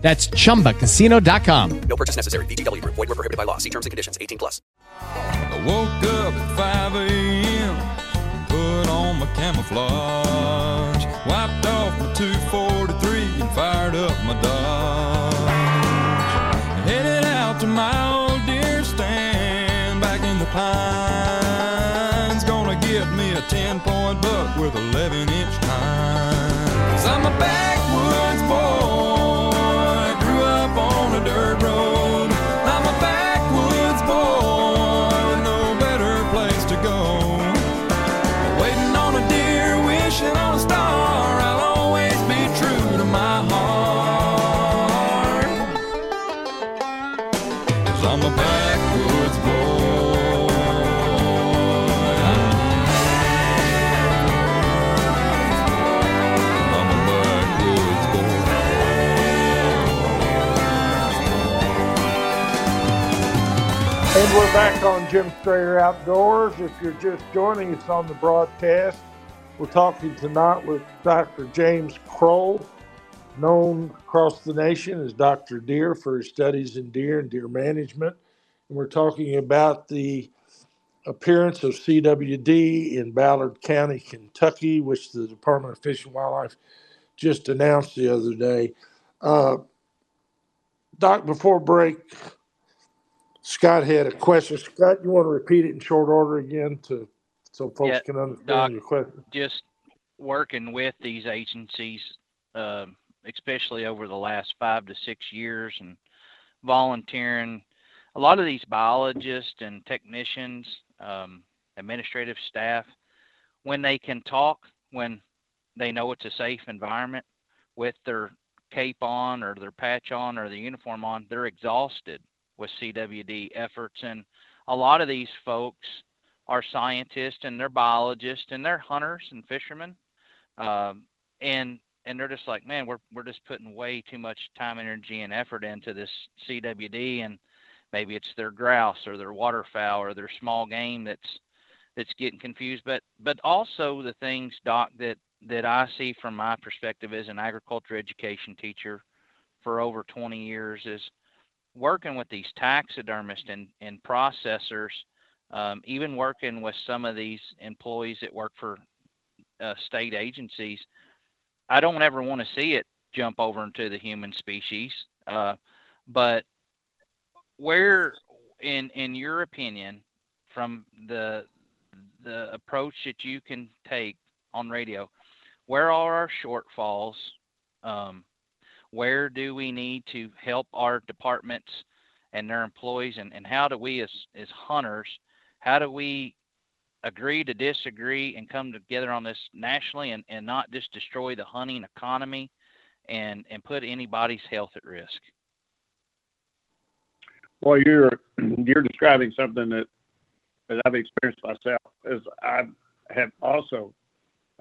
That's chumbacasino.com. No purchase necessary. VGW Group. Void were prohibited by law. See terms and conditions. 18 plus. I woke up at 5 a.m. Put on my camouflage. Wiped I'm a backwoods boy. I'm a backwoods And we're back on Jim Strader Outdoors. If you're just joining us on the broadcast, we're talking tonight with Dr. James Kroll, known across the nation as Dr. Deer for his studies in deer and deer management. And we're talking about the appearance of CWD in Ballard County, Kentucky, which the Department of Fish and Wildlife just announced the other day. Uh, Doc, before break, Scott had a question. Scott, you want to repeat it in short order again to so folks Yeah, can understand Doc. your question? just working with these agencies, um, especially over the last five to six years, and volunteering. A lot of these biologists and technicians, um, administrative staff, when they can talk, when they know it's a safe environment, with their cape on or their patch on or the uniform on, they're exhausted with CWD efforts, and a lot of these folks are scientists and they're biologists and they're hunters and fishermen um, and and they're just like man we're, we're just putting way too much time energy and effort into this cwd and maybe it's their grouse or their waterfowl or their small game that's that's getting confused. But but also the things doc that that i see from my perspective as an agriculture education teacher for over 20 years is working with these taxidermists and, and processors um, even working with some of these employees that work for uh, state agencies, I don't ever want to see it jump over into the human species. Uh, but where, in in your opinion, from the the approach that you can take on radio, where are our shortfalls? Um, where do we need to help our departments and their employees, and, and how do we as as hunters how do we agree to disagree and come together on this nationally and, and not just destroy the hunting economy and, and put anybody's health at risk? Well, you're you're describing something that that I've experienced myself. As I have also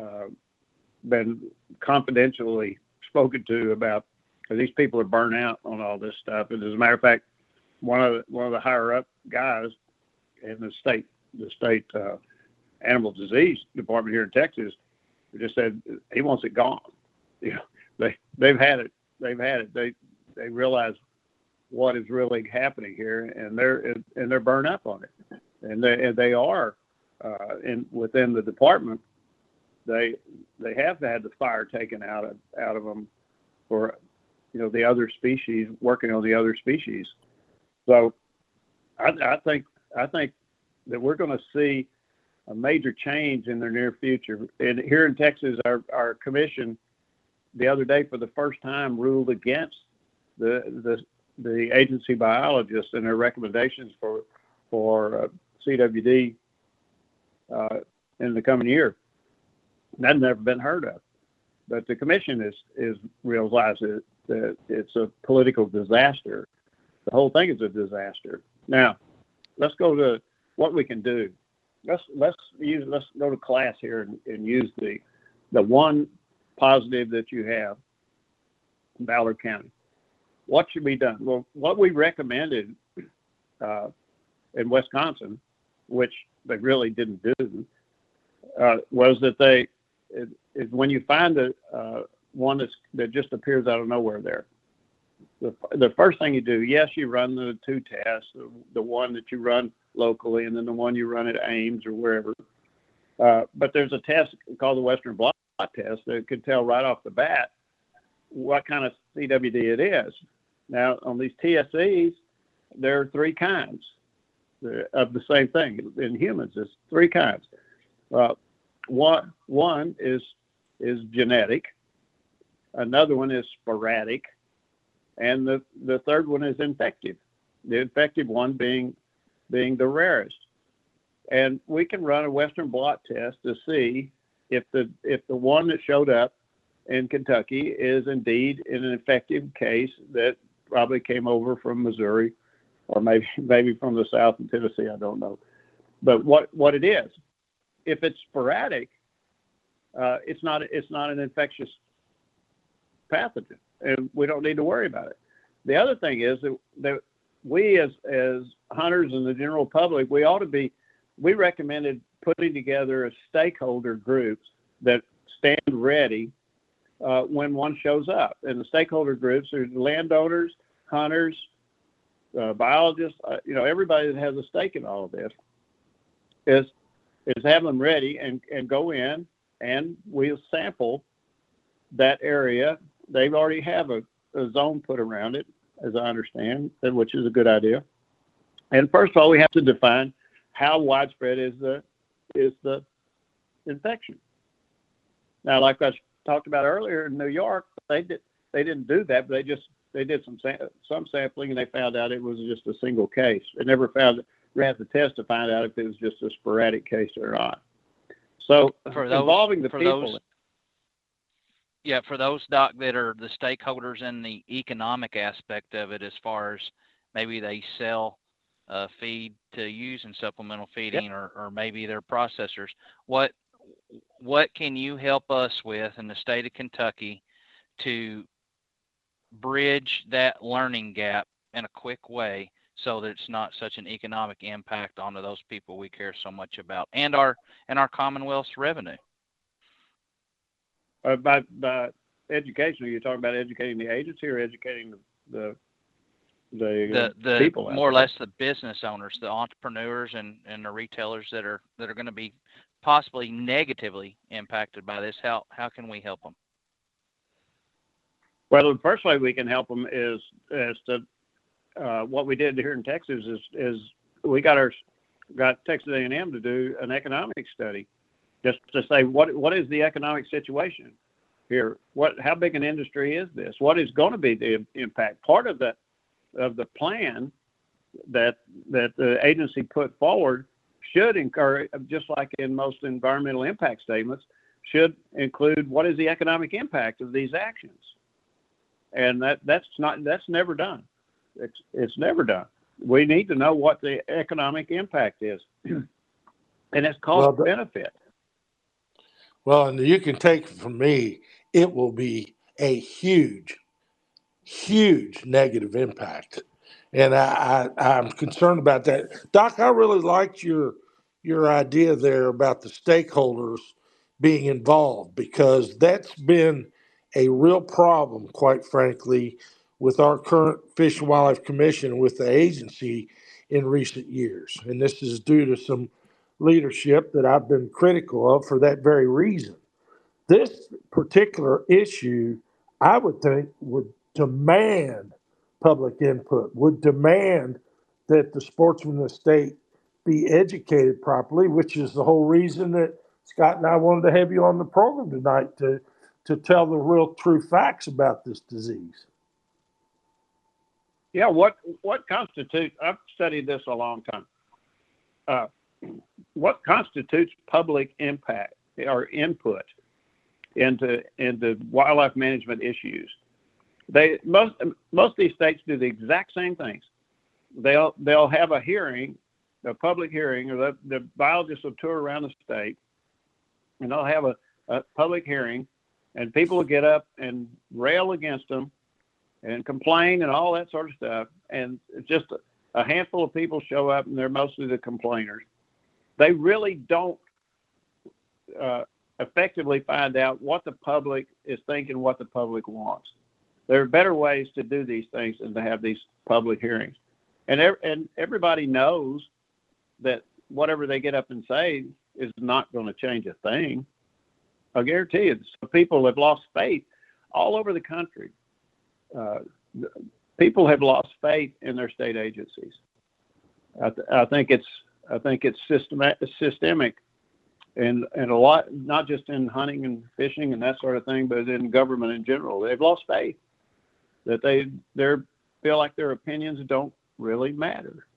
uh, been confidentially spoken to about these people are burnt out on all this stuff. And as a matter of fact, one of the, one of the higher up guys in the state the state uh, animal disease department here in Texas just said he wants it gone. They they've had it. They've had it. They they realize what is really happening here, and they're and they're burned up on it, and they and they are uh, in within the department. They they have had the fire taken out of out of them for you know the other species working on the other species. So I, I think I think that we're going to see a major change in the near future. And here in Texas, our, our commission the other day, for the first time, ruled against the the the agency biologists and their recommendations for for uh, CWD uh, in the coming year. That's never been heard of. But the commission is is realizes that it's a political disaster. The whole thing is a disaster. Now, let's go to what we can do. Let's let's use let's go to class here and, and use the the one positive that you have in Ballard County. What should be done? Well, what we recommended uh, in Wisconsin, which they really didn't do, uh, was that they is, is when you find a uh, one that's, that just appears out of nowhere there. The, the first thing you do, yes, you run the two tests, the, the one that you run locally and then the one you run at Ames or wherever. Uh, but there's a test called the Western blot test that could tell right off the bat what kind of CWD it is. Now, on these TSEs, there are three kinds of the same thing. In humans, there's three kinds. Uh, one, one is is genetic, another one is sporadic, and the, the third one is infective. The infective one being being the rarest. And we can run a Western blot test to see if the if the one that showed up in Kentucky is indeed an infective case that probably came over from Missouri or maybe maybe from the south in Tennessee, I don't know. But what what it is, if it's sporadic, uh, it's not it's not an infectious pathogen, and we don't need to worry about it. The other thing is that, that we as as hunters and the general public, we ought to be. We recommended putting together a stakeholder groups that stand ready uh, when one shows up, and the stakeholder groups are landowners, hunters, uh, biologists. Uh, you know, everybody that has a stake in all of this is is have them ready and and go in and we'll sample that area. They already have a, a zone put around it, as I understand, uh, which is a good idea. And first of all, we have to define how widespread is the is the infection. Now, like I talked about earlier in New York, they did they didn't do that, but they just they did some some sampling and they found out it was just a single case. They never found ran the test to find out if it was just a sporadic case or not. So for those, involving the people. Those, yeah, for those doc that are the stakeholders in the economic aspect of it, as far as maybe they sell uh, feed to use in supplemental feeding, yep. or, or maybe they're processors. What what can you help us with in the state of Kentucky to bridge that learning gap in a quick way so that it's not such an economic impact onto those people we care so much about and our and our commonwealth's revenue uh, by by education are you talking about educating the agency or educating the the the, the, the people more or less the business owners the entrepreneurs and and the retailers that are that are going to be possibly negatively impacted by this how how can we help them? Well the first way we can help them is is to uh, what we did here in Texas is is we got our got Texas A&M to do an economic study, just to say what what is the economic situation here? What how big an industry is this? What is going to be the impact? Part of the of the plan that that the agency put forward should encourage, just like in most environmental impact statements, should include what is the economic impact of these actions, and that that's not that's never done. It's it's never done. We need to know what the economic impact is, and it's cost well, benefit. Well, and you can take from me, it will be a huge, huge negative impact, and I, I I'm concerned about that. Doc, I really liked your your idea there about the stakeholders being involved because that's been a real problem, quite frankly, with our current Fish and Wildlife Commission with the agency in recent years. And this is due to some leadership that I've been critical of for that very reason. This particular issue, I would think, would demand public input, would demand that the sportsmen of the state be educated properly, which is the whole reason that Scott and I wanted to have you on the program tonight to, to tell the real true facts about this disease. Yeah, what what constitutes? I've studied this a long time. Uh, what constitutes public impact or input into into wildlife management issues? They most most of these states do the exact same things. They'll they'll have a hearing a public hearing, or the, the biologists will tour around the state, and they'll have a, a public hearing, and people will get up and rail against them, and complain and all that sort of stuff. And just a, a handful of people show up, and they're mostly the complainers. They really don't uh, effectively find out what the public is thinking, what the public wants. There are better ways to do these things than to have these public hearings. And, ev- and everybody knows that whatever they get up and say is not going to change a thing. I guarantee you, so people have lost faith all over the country. Uh, people have lost faith in their state agencies. I, th- I think it's I think it's systematic, systemic, and and a lot not just in hunting and fishing and that sort of thing, but in government in general. They've lost faith that they they feel like their opinions don't really matter.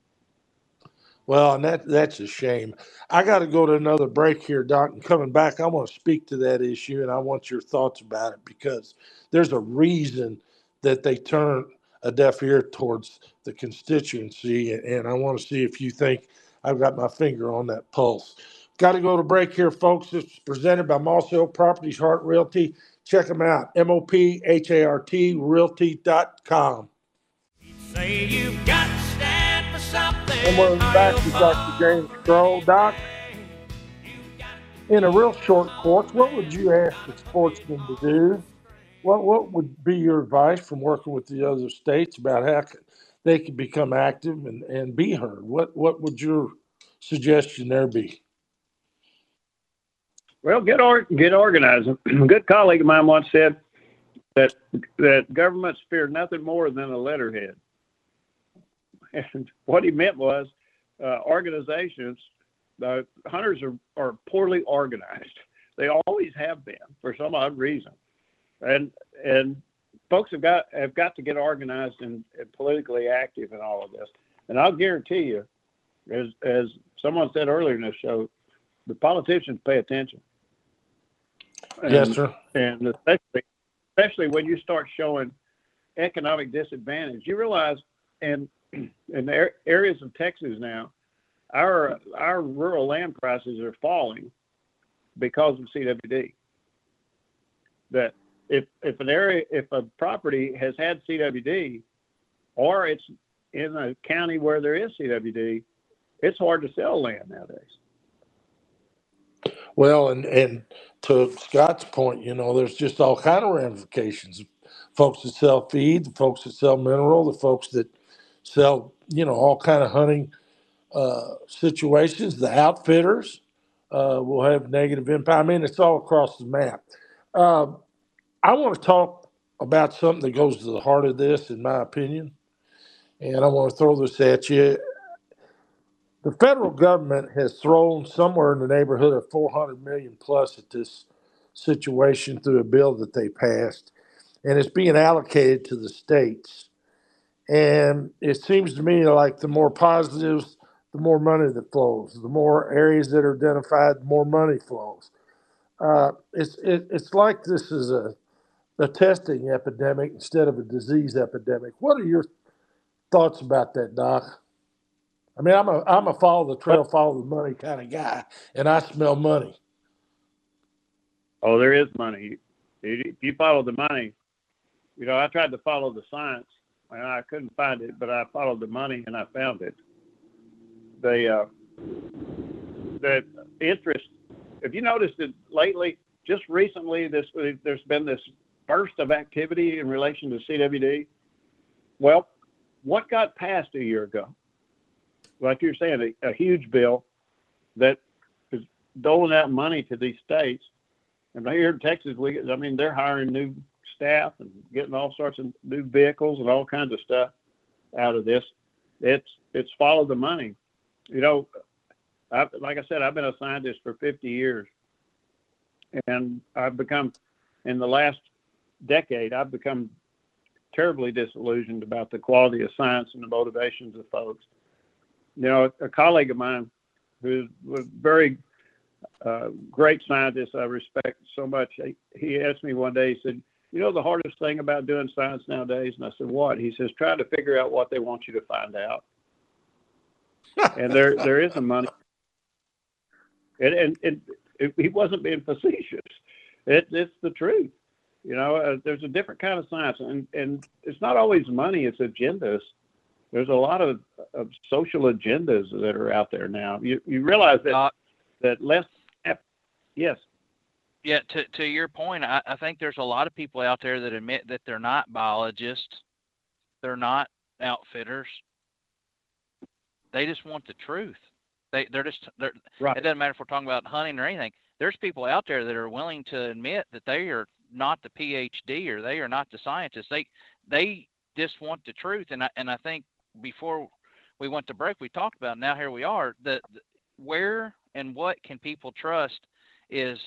Well, and that that's a shame. I got to go to another break here, Doc. And coming back, I want to speak to that issue, and I want your thoughts about it because there's a reason that they turn a deaf ear towards the constituency, and I want to see if you think I've got my finger on that pulse. Got to go to break here, folks. It's presented by Mossy Oak Properties Heart Realty. Check them out, M O P H A R T Realty.com. Say you've got to stand for something. And we're back to Dr. James Kroll. Doc, in a real short course, what would you ask the sportsmen to do? What what would be your advice from working with the other states about how they could become active and, and be heard? What what would your suggestion there be? Well, get or, get organized. A good colleague of mine once said that that governments fear nothing more than a letterhead. And what he meant was uh, organizations, uh, hunters are, are poorly organized. They always have been for some odd reason. And and folks have got have got to get organized and, and politically active in all of this. And I'll guarantee you, as as someone said earlier in this show, the politicians pay attention. yes, And- sir. and especially especially when you start showing economic disadvantage, you realize in in the areas of Texas now, our our rural land prices are falling because of CWD. That if if an area if a property has had CWD, or it's in a county where there is CWD, it's hard to sell land nowadays. Well, and and to Scott's point, you know, there's just all kind of ramifications. Folks that sell feed, the folks that sell mineral, the folks that sell, you know, all kind of hunting uh, situations. The outfitters uh, will have negative impact. I mean, it's all across the map. Um, I want to talk about something that goes to the heart of this, in my opinion, and I want to throw this at you. The federal government has thrown somewhere in the neighborhood of 400 million plus at this situation through a bill that they passed, and it's being allocated to the states. And it seems to me like the more positives, the more money that flows. The more areas that are identified, the more money flows. Uh, it's it, it's like this is a a testing epidemic instead of a disease epidemic. What are your thoughts about that, Doc? I mean, I'm a I'm a follow the trail, follow the money kind of guy, and I smell money. Oh, there is money. If you follow the money, you know, I tried to follow the science and I couldn't find it, but I followed the money and I found it. The uh, the interest. If you noticed it lately, just recently, this there's been this burst of activity in relation to CWD. Well, what got passed a year ago? Like you're saying, a, a huge bill that is doling out money to these states. And here in Texas, we, I mean, they're hiring new staff and getting all sorts of new vehicles and all kinds of stuff out of this. It's it's follow the money. You know, I, like I said, I've been a scientist for 50 years, and I've become, in the last decade, I've become terribly disillusioned about the quality of science and the motivations of folks. You know, a colleague of mine who was very uh, great scientist I respect so much. He, asked me one day, he said, You know, the hardest thing about doing science nowadays? And I said, What? He says, Trying to figure out what they want you to find out. and there there is a money. And and, and it, he wasn't being facetious. It, it's the truth. You know, uh, there's a different kind of science, and and it's not always money; it's agendas. There's a lot of, of social agendas that are out there now. You you realize that Uh, that less. Yes, yeah, to to your point, I, I think there's a lot of people out there that admit that they're not biologists, they're not outfitters. They just want the truth. They they're just they're right. it doesn't matter if we're talking about hunting or anything. There's people out there that are willing to admit that they are not the PhD or they are not the scientists. They they just want the truth. And I and I think before we went to break, we talked about now here we are. The, the where and what can people trust is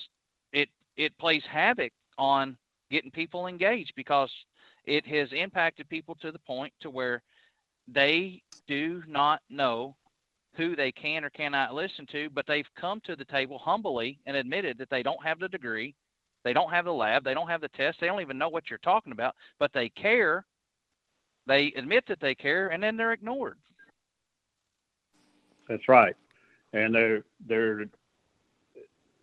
it it plays havoc on getting people engaged because it has impacted people to the point to where they do not know who they can or cannot listen to, but they've come to the table humbly and admitted that they don't have the degree, they don't have the lab, they don't have the test, they don't even know what you're talking about, but they care. They admit that they care, and then they're ignored. That's right. And they're they're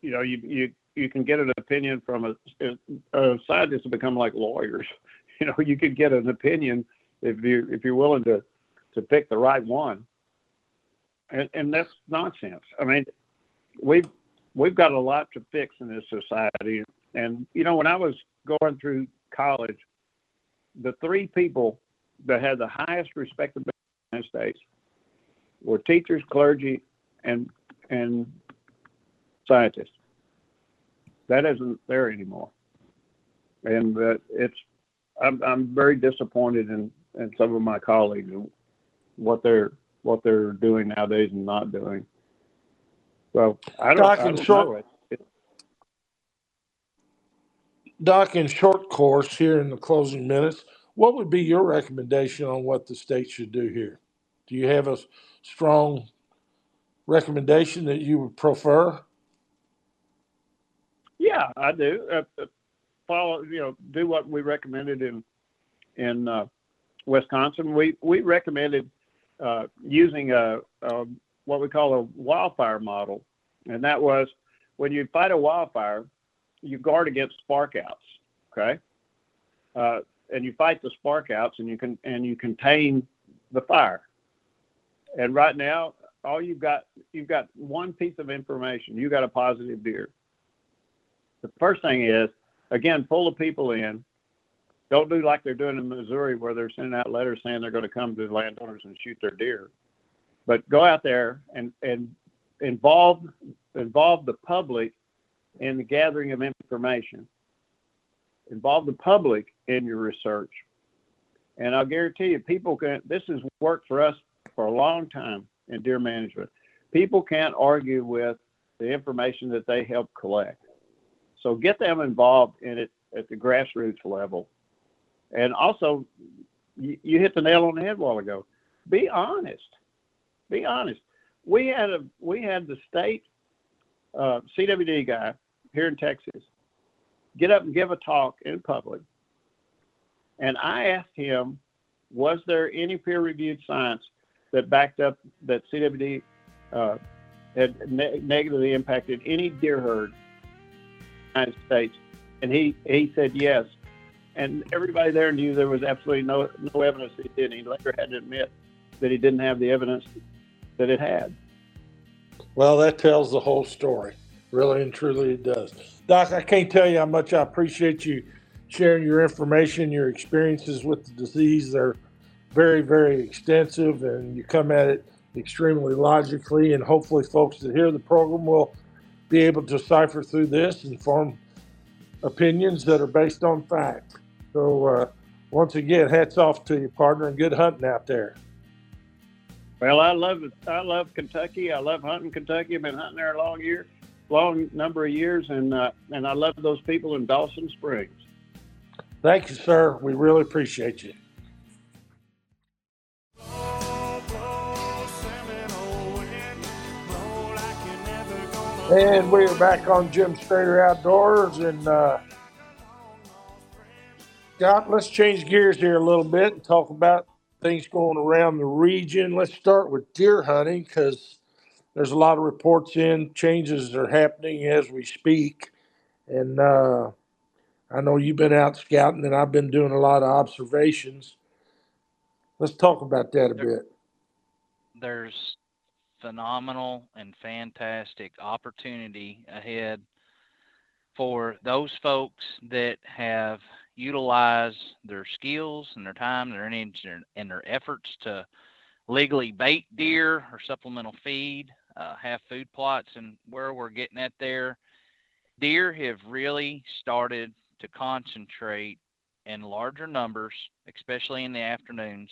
you know you you you can get an opinion from a, a scientists have become like lawyers. You know, you could get an opinion if you if you're willing to to pick the right one. And and that's nonsense. I mean, we've we've got a lot to fix in this society. And you know, when I was going through college, the three people that had the highest respectability in the United States were teachers, clergy, and and scientists. That isn't there anymore, and uh, it's. I'm I'm very disappointed in, in some of my colleagues and what they're what they're doing nowadays and not doing. So I don't, Doc, I don't short- Doc, in short course here in the closing minutes, what would be your recommendation on what the state should do here? Do you have a strong recommendation that you would prefer? Yeah, I do. Uh, uh, follow, you know, do what we recommended in in uh, Wisconsin. We we recommended uh, using a, a what we call a wildfire model, and that was when you fight a wildfire, you guard against spark outs. Okay, uh, and you fight the spark outs, and you can and you contain the fire. And right now, all you've got you've got one piece of information. You got a positive deer the first thing is again pull the people in don't do like they're doing in missouri where they're sending out letters saying they're going to come to the landowners and shoot their deer but go out there and and involve involve the public in the gathering of information involve the public in your research and i'll guarantee you people can this has worked for us for a long time in deer management people can't argue with the information that they help collect so get them involved in it at the grassroots level. And also, you, you hit the nail on the head a while ago. Be honest. Be honest. We had a we had the state uh, CWD guy here in Texas get up and give a talk in public, and I asked him, was there any peer-reviewed science that backed up that CWD uh, had ne- negatively impacted any deer herd in the United States? And he, he said yes. And everybody there knew there was absolutely no, no evidence he did. He later had to admit that he didn't have the evidence that it had. Well, that tells the whole story. Really and truly, it does. Doc, I can't tell you how much I appreciate you sharing your information, your experiences with the disease. They're very, very extensive, and you come at it extremely logically. And hopefully, folks that hear the program will be able to cipher through this and form opinions that are based on fact. So, uh, once again, hats off to you, partner, and good hunting out there. Well, I love. I love Kentucky. I love hunting Kentucky. I've been hunting there a long year, long number of years, and uh, and I love those people in Dawson Springs. Thank you, sir. We really appreciate you. And we are back on Jim Strader Outdoors. And uh, Scott, let's change gears here a little bit and talk about things going around the region. Let's start with deer hunting because there's a lot of reports in. Changes are happening as we speak. And uh, I know you've been out scouting, and I've been doing a lot of observations. Let's talk about that a bit. There's phenomenal and fantastic opportunity ahead for those folks that have utilized their skills and their time, their energy, and their efforts to legally bait deer or supplemental feed, uh, have food plots, and where we're getting at there. Deer have really started to concentrate in larger numbers, especially in the afternoons,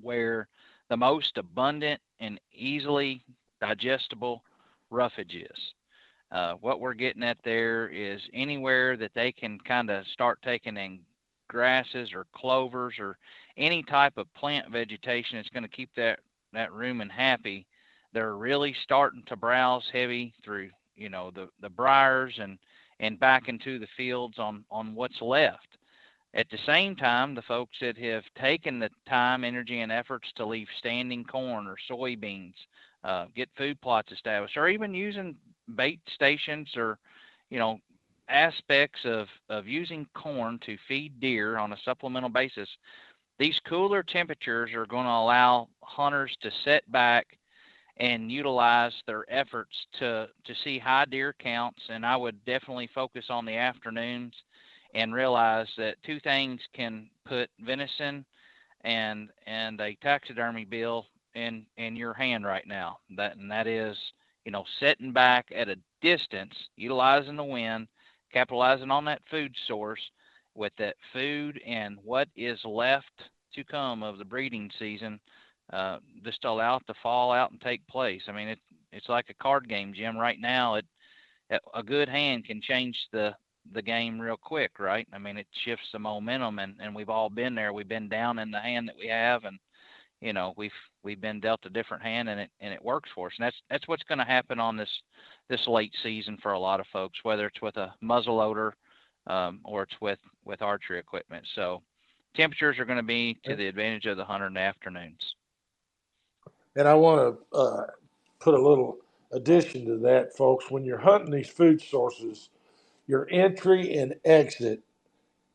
where the most abundant and easily digestible roughage is. Uh, what we're getting at there is anywhere that they can kind of start taking in grasses or clovers or any type of plant vegetation that's going to keep that that rumen happy. They're really starting to browse heavy through you know the the briars and and back into the fields on on what's left. At the same time, the folks that have taken the time, energy, and efforts to leave standing corn or soybeans, uh, get food plots established, or even using bait stations or, you know, aspects of, of using corn to feed deer on a supplemental basis, these cooler temperatures are going to allow hunters to set back and utilize their efforts to, to see high deer counts. And I would definitely focus on the afternoons and realize that two things can put venison and and a taxidermy bill in in your hand right now. That and that is you know, setting back at a distance, utilizing the wind, capitalizing on that food source with that food and what is left to come of the breeding season, uh, just allow it to fall out and take place. I mean, it, it's like a card game, Jim. Right now, it a good hand can change the the game real quick, right? I mean, it shifts the momentum, and and we've all been there. We've been down in the hand that we have, and you know we've we've been dealt a different hand and it and it works for us and that's that's what's going to happen on this this late season for a lot of folks whether it's with a muzzle loader um, or it's with with archery equipment so temperatures are going to be to the advantage of the hunter in the afternoons and i want to uh, put a little addition to that folks when you're hunting these food sources your entry and exit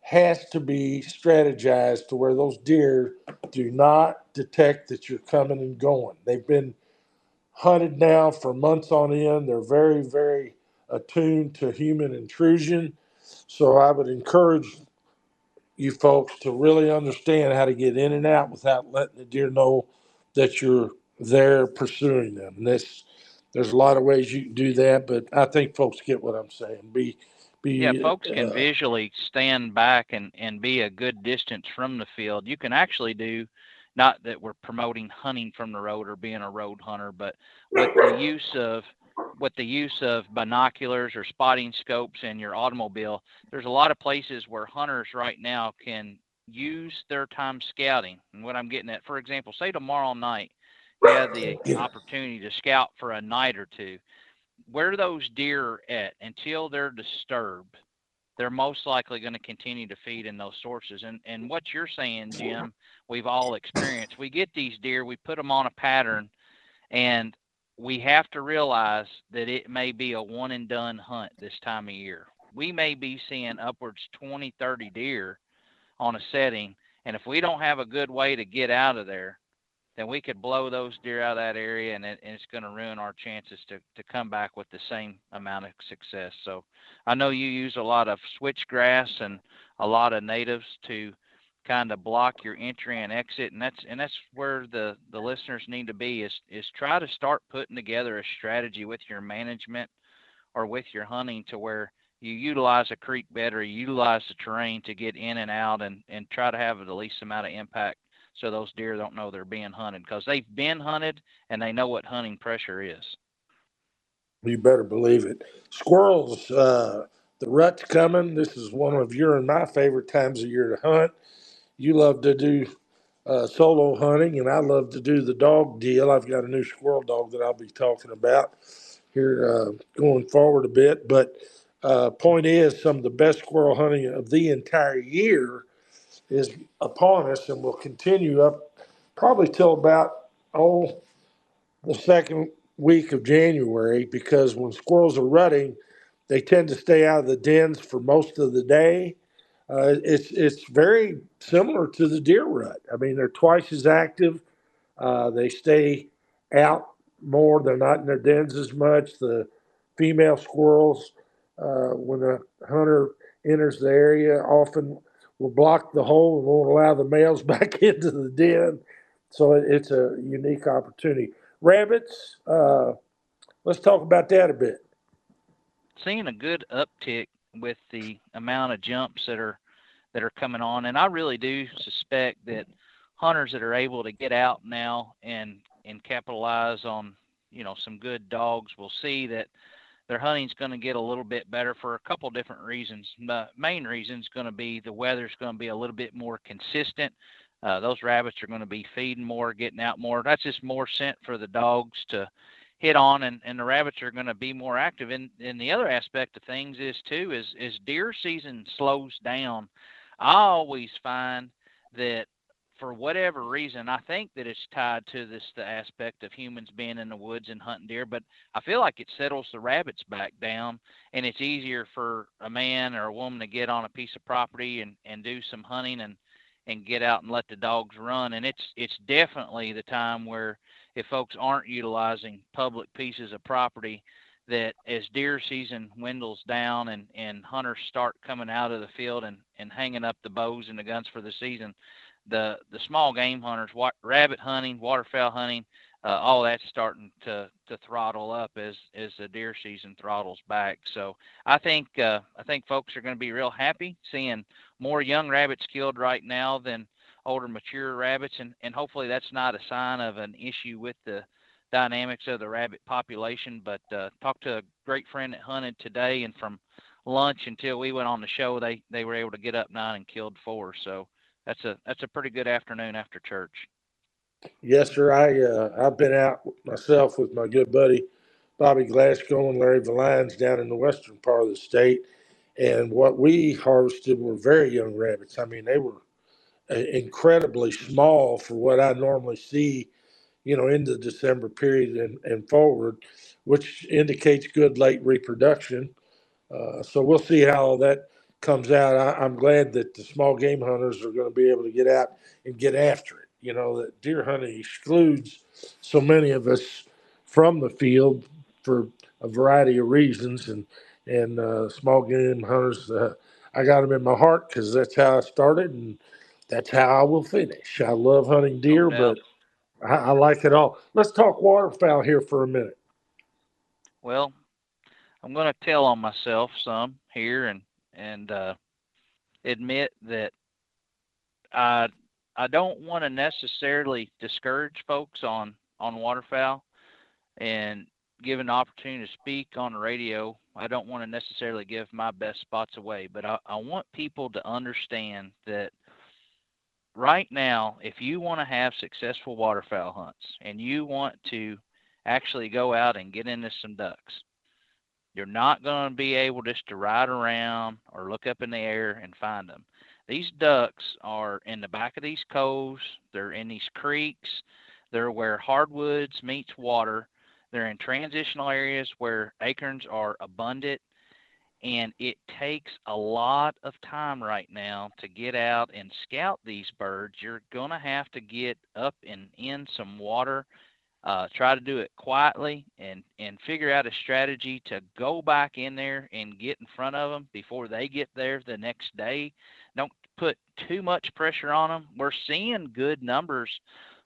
has to be strategized to where those deer do not detect that you're coming and going. They've been hunted now for months on end. They're very, very attuned to human intrusion. So I would encourage you folks to really understand how to get in and out without letting the deer know that you're there pursuing them. And this, there's a lot of ways you can do that, but I think folks get what I'm saying. Be be yeah folks can uh, visually stand back and and be a good distance from the field you can actually do not that we're promoting hunting from the road or being a road hunter but with the use of with the use of binoculars or spotting scopes in your automobile there's a lot of places where hunters right now can use their time scouting and what i'm getting at for example say tomorrow night you have the opportunity to scout for a night or two where those deer are at until they're disturbed, they're most likely going to continue to feed in those sources. And and what you're saying, Jim, we've all experienced. We get these deer, we put them on a pattern, and we have to realize that it may be a one and done hunt this time of year. We may be seeing upwards 20, 30 deer on a setting, and if we don't have a good way to get out of there, then we could blow those deer out of that area and, it, and it's going to ruin our chances to, to come back with the same amount of success. So I know you use a lot of switchgrass and a lot of natives to kind of block your entry and exit and that's and that's where the the listeners need to be is is try to start putting together a strategy with your management or with your hunting to where you utilize a creek bed or utilize the terrain to get in and out and and try to have the least amount of impact so those deer don't know they're being hunted because they've been hunted and they know what hunting pressure is. You better believe it. Squirrels, uh, the rut's coming. This is one of your and my favorite times of year to hunt. You love to do uh, solo hunting, and I love to do the dog deal. I've got a new squirrel dog that I'll be talking about here uh, going forward a bit. But uh, point is, some of the best squirrel hunting of the entire year is upon us and will continue up probably till about oh the second week of January because when squirrels are rutting, they tend to stay out of the dens for most of the day. Uh, it's it's very similar to the deer rut. I mean, they're twice as active. Uh, they stay out more. They're not in their dens as much. The female squirrels, uh, when a hunter enters the area, often will block the hole and won't allow the males back into the den. So it's a unique opportunity. Rabbits, uh, let's talk about that a bit. Seeing a good uptick with the amount of jumps that are that are coming on, and I really do suspect that hunters that are able to get out now and and capitalize on you know some good dogs will see that their hunting's going to get a little bit better for a couple different reasons. The main reason is going to be the weather's going to be a little bit more consistent. Uh, those rabbits are going to be feeding more, getting out more. That's just more scent for the dogs to hit on, and, and the rabbits are going to be more active. And, and the other aspect of things is too is is deer season slows down. I always find that for whatever reason, I think that it's tied to this the aspect of humans being in the woods and hunting deer, but I feel like it settles the rabbits back down and it's easier for a man or a woman to get on a piece of property and, and do some hunting and, and get out and let the dogs run. And it's it's definitely the time where if folks aren't utilizing public pieces of property, that as deer season dwindles down and, and hunters start coming out of the field and, and hanging up the bows and the guns for the season, the the small game hunters, rabbit hunting, waterfowl hunting, uh, all that's starting to to throttle up as as the deer season throttles back. So I think uh, I think folks are going to be real happy seeing more young rabbits killed right now than older mature rabbits, and and hopefully that's not a sign of an issue with the dynamics of the rabbit population. But uh, talked to a great friend that hunted today, and from lunch until we went on the show, they they were able to get up nine and killed four. So that's a that's a pretty good afternoon after church. Yes, sir. I uh, I've been out myself with my good buddy Bobby Glasgow and Larry Valines down in the western part of the state, and what we harvested were very young rabbits. I mean, they were uh, incredibly small for what I normally see, you know, in the December period and, and forward, which indicates good late reproduction. Uh, so we'll see how that comes out. I, I'm glad that the small game hunters are going to be able to get out and get after it. You know, that deer hunting excludes so many of us from the field for a variety of reasons, and and uh, small game hunters, uh, I got them in my heart because that's how I started, and that's how I will finish. I love hunting deer, doubt. but I, I like it all. Let's talk waterfowl here for a minute. Well, I'm going to tell on myself some here and and uh, admit that I I don't want to necessarily discourage folks on on waterfowl and give an opportunity to speak on the radio. I don't want to necessarily give my best spots away, but I, I want people to understand that right now, if you want to have successful waterfowl hunts and you want to actually go out and get into some ducks, you're not going to be able just to ride around or look up in the air and find them. These ducks are in the back of these coves, they're in these creeks, they're where hardwoods meets water. They're in transitional areas where acorns are abundant and it takes a lot of time right now to get out and scout these birds. You're going to have to get up and in some water uh, try to do it quietly and and figure out a strategy to go back in there and get in front of them before they get there the next day. Don't put too much pressure on them we're seeing good numbers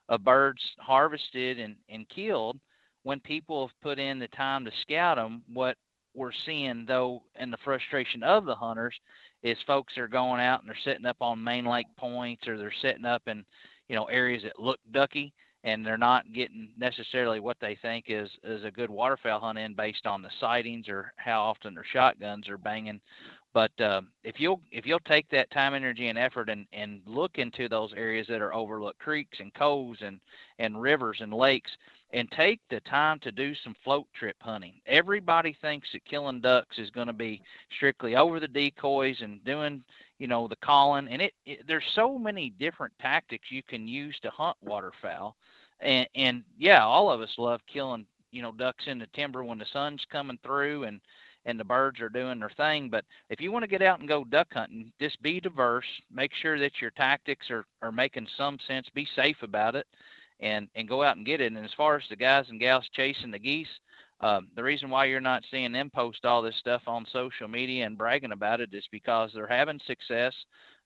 of birds harvested and, and killed when people have put in the time to scout them what we're seeing though and the frustration of the hunters is folks are going out and they're setting up on main lake points or they're setting up in you know areas that look ducky and they're not getting necessarily what they think is is a good waterfowl hunt in based on the sightings or how often their shotguns are banging. But uh, if you'll if you'll take that time, energy, and effort and and look into those areas that are overlooked creeks and coves and and rivers and lakes, and take the time to do some float trip hunting. Everybody thinks that killing ducks is going to be strictly over the decoys and doing you know, the calling, and it, it there's so many different tactics you can use to hunt waterfowl, and and yeah, all of us love killing you know ducks in the timber when the sun's coming through and and the birds are doing their thing. But if you want to get out and go duck hunting, just be diverse. Make sure that your tactics are, are making some sense. Be safe about it and, and go out and get it. And as far as the guys and gals chasing the geese, um, the reason why you're not seeing them post all this stuff on social media and bragging about it is because they're having success.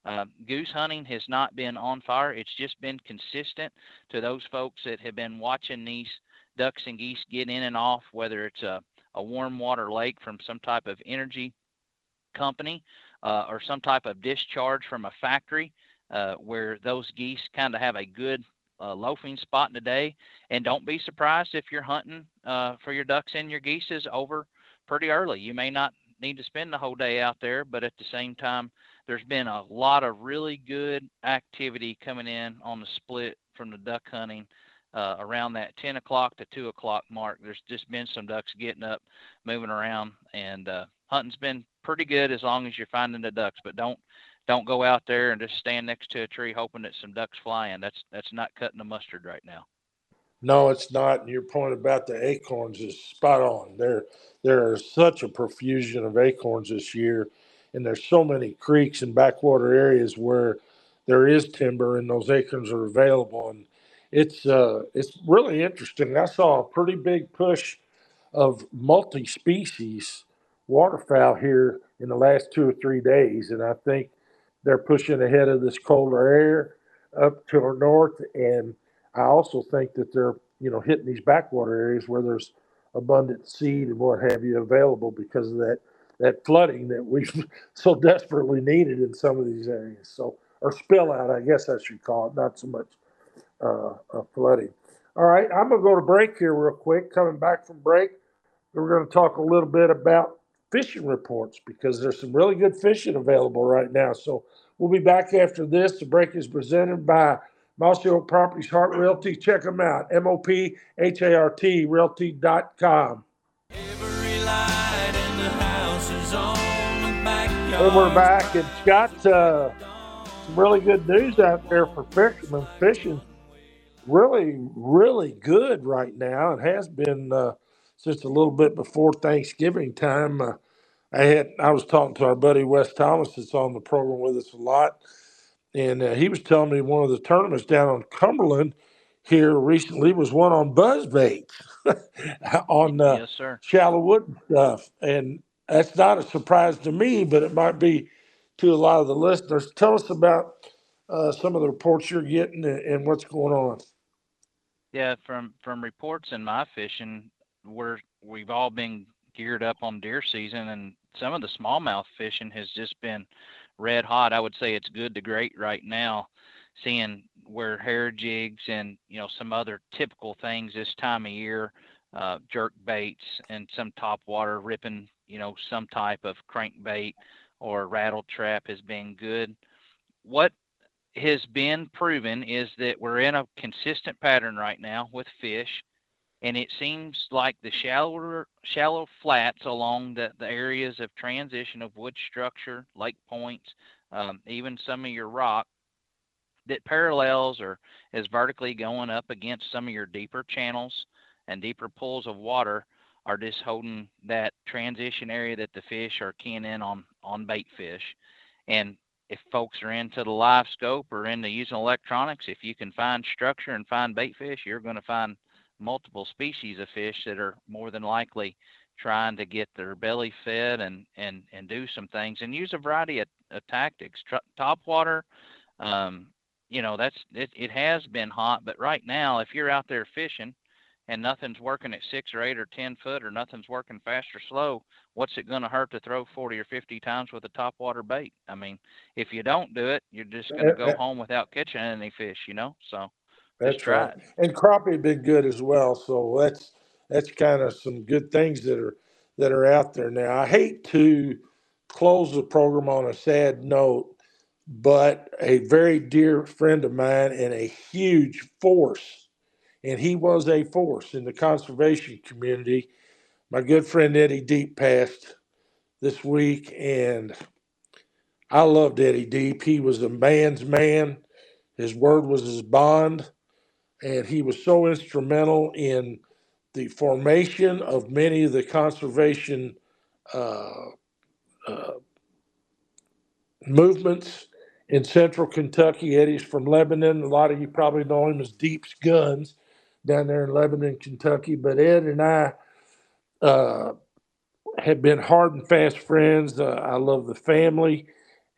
Uh, goose hunting has not been on fire. It's just been consistent to those folks that have been watching these ducks and geese get in and off, whether it's a a warm water lake from some type of energy company uh, or some type of discharge from a factory uh, where those geese kind of have a good uh, loafing spot in the day. And don't be surprised if you're hunting uh, for your ducks and your geese is over pretty early. You may not need to spend the whole day out there, but at the same time, there's been a lot of really good activity coming in on the split from the duck hunting uh, around that 10 o'clock to 2 o'clock mark. There's just been some ducks getting up, moving around, and uh, hunting's been pretty good as long as you're finding the ducks. But don't don't go out there and just stand next to a tree hoping that some ducks fly in. That's that's not cutting the mustard right now. No, it's not. And your point about the acorns is spot on. There, there are such a profusion of acorns this year, and there's so many creeks and backwater areas where there is timber and those acorns are available. And it's uh, it's really interesting. I saw a pretty big push of multi-species waterfowl here in the last two or three days, and I think they're pushing ahead of this colder air up to our north. And I also think that they're you know hitting these backwater areas where there's abundant seed and what have you available because of that that flooding that we've so desperately needed in some of these areas. So or spill out, I guess I should call it, not so much uh, flooding. All right, I'm going to go to break here real quick. Coming back from break, we're going to talk a little bit about fishing reports because there's some really good fishing available right now. So we'll be back after this. The break is presented by Mossy Oak Properties Hart Realty. Check them out, M O P H A R T Realty.com. And we're back. It's got uh, some really good news out there for fishermen fishing really, really good right now. It has been uh, since a little bit before Thanksgiving time. Uh, I had I was talking to our buddy Wes Thomas that's on the program with us a lot, and uh, he was telling me one of the tournaments down on Cumberland here recently was one on buzzbait on uh, yes, sir. shallow wood stuff, and that's not a surprise to me, but it might be to a lot of the listeners. Tell us about uh, some of the reports you're getting and, and what's going on. Yeah, from from reports in my fishing, we're we've all been geared up on deer season, and some of the smallmouth fishing has just been red hot. I would say it's good to great right now. Seeing where hair jigs and you know some other typical things this time of year, uh, jerk baits and some top water ripping, you know, some type of crankbait or rattle trap has been good. What has been proven is that we're in a consistent pattern right now with fish and it seems like the shallower shallow flats along the, the areas of transition of wood structure lake points um, even some of your rock that parallels or is vertically going up against some of your deeper channels and deeper pools of water are just holding that transition area that the fish are keying in on on bait fish and if folks are into the live scope or into using electronics, if you can find structure and find bait fish, you're going to find multiple species of fish that are more than likely trying to get their belly fed and and and do some things and use a variety of, of tactics. Tr- top water, um, you know, that's it, it has been hot, but right now, if you're out there fishing and nothing's working at six or eight or ten foot or nothing's working fast or slow, what's it going to hurt to throw 40 or 50 times with a top water bait? I mean, if you don't do it, you're just going to go home without catching any fish, you know? So that's try right. And crappie have been good as well. So that's that's kind of some good things that are that are out there now. I hate to close the program on a sad note, but a very dear friend of mine and a huge force and he was a force in the conservation community. My good friend Eddie Deep passed this week, and I loved Eddie Deep. He was a man's man. His word was his bond, and he was so instrumental in the formation of many of the conservation uh, uh, movements in central Kentucky. Eddie's from Lebanon. A lot of you probably know him as Deep's Guns down there in Lebanon, Kentucky. But Ed and I uh, have been hard and fast friends. Uh, I love the family,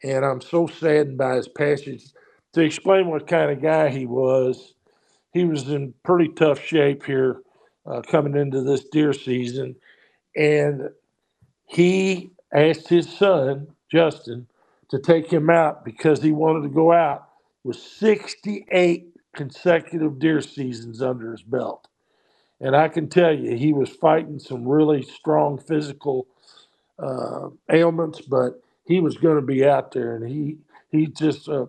and I'm so saddened by his passage. To explain what kind of guy he was, he was in pretty tough shape here uh, coming into this deer season, and he asked his son Justin to take him out because he wanted to go out with 68 consecutive deer seasons under his belt. And I can tell you, he was fighting some really strong physical uh, ailments, but he was going to be out there. And he he's just a,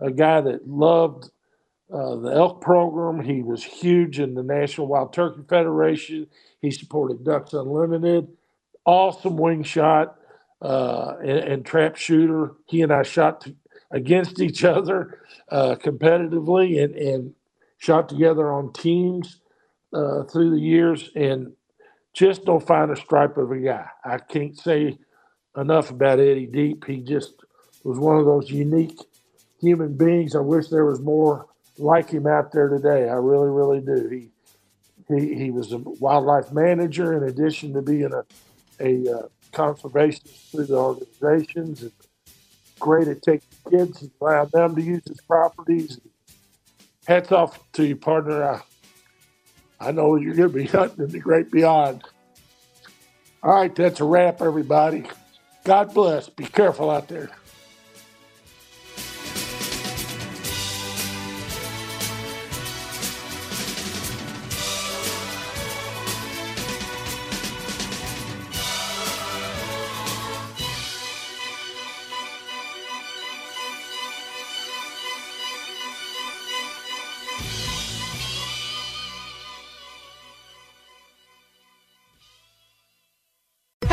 a guy that loved uh, the elk program. He was huge in the National Wild Turkey Federation. He supported Ducks Unlimited. Awesome wing shot uh, and, and, trap shooter. He and I shot against each other uh, competitively and, and shot together on teams uh, through the years. And just don't find a stripe of a guy. I can't say enough about Eddie Deep. He just was one of those unique human beings. I wish there was more like him out there today. I really, really do. He he, he was a wildlife manager in addition to being a a uh, conservationist through the organizations and great at taking kids and allowing them to use his properties. Hats off to you, partner. I, I know you're going to be hunting in the great beyond. All right, that's a wrap, everybody. God bless. Be careful out there.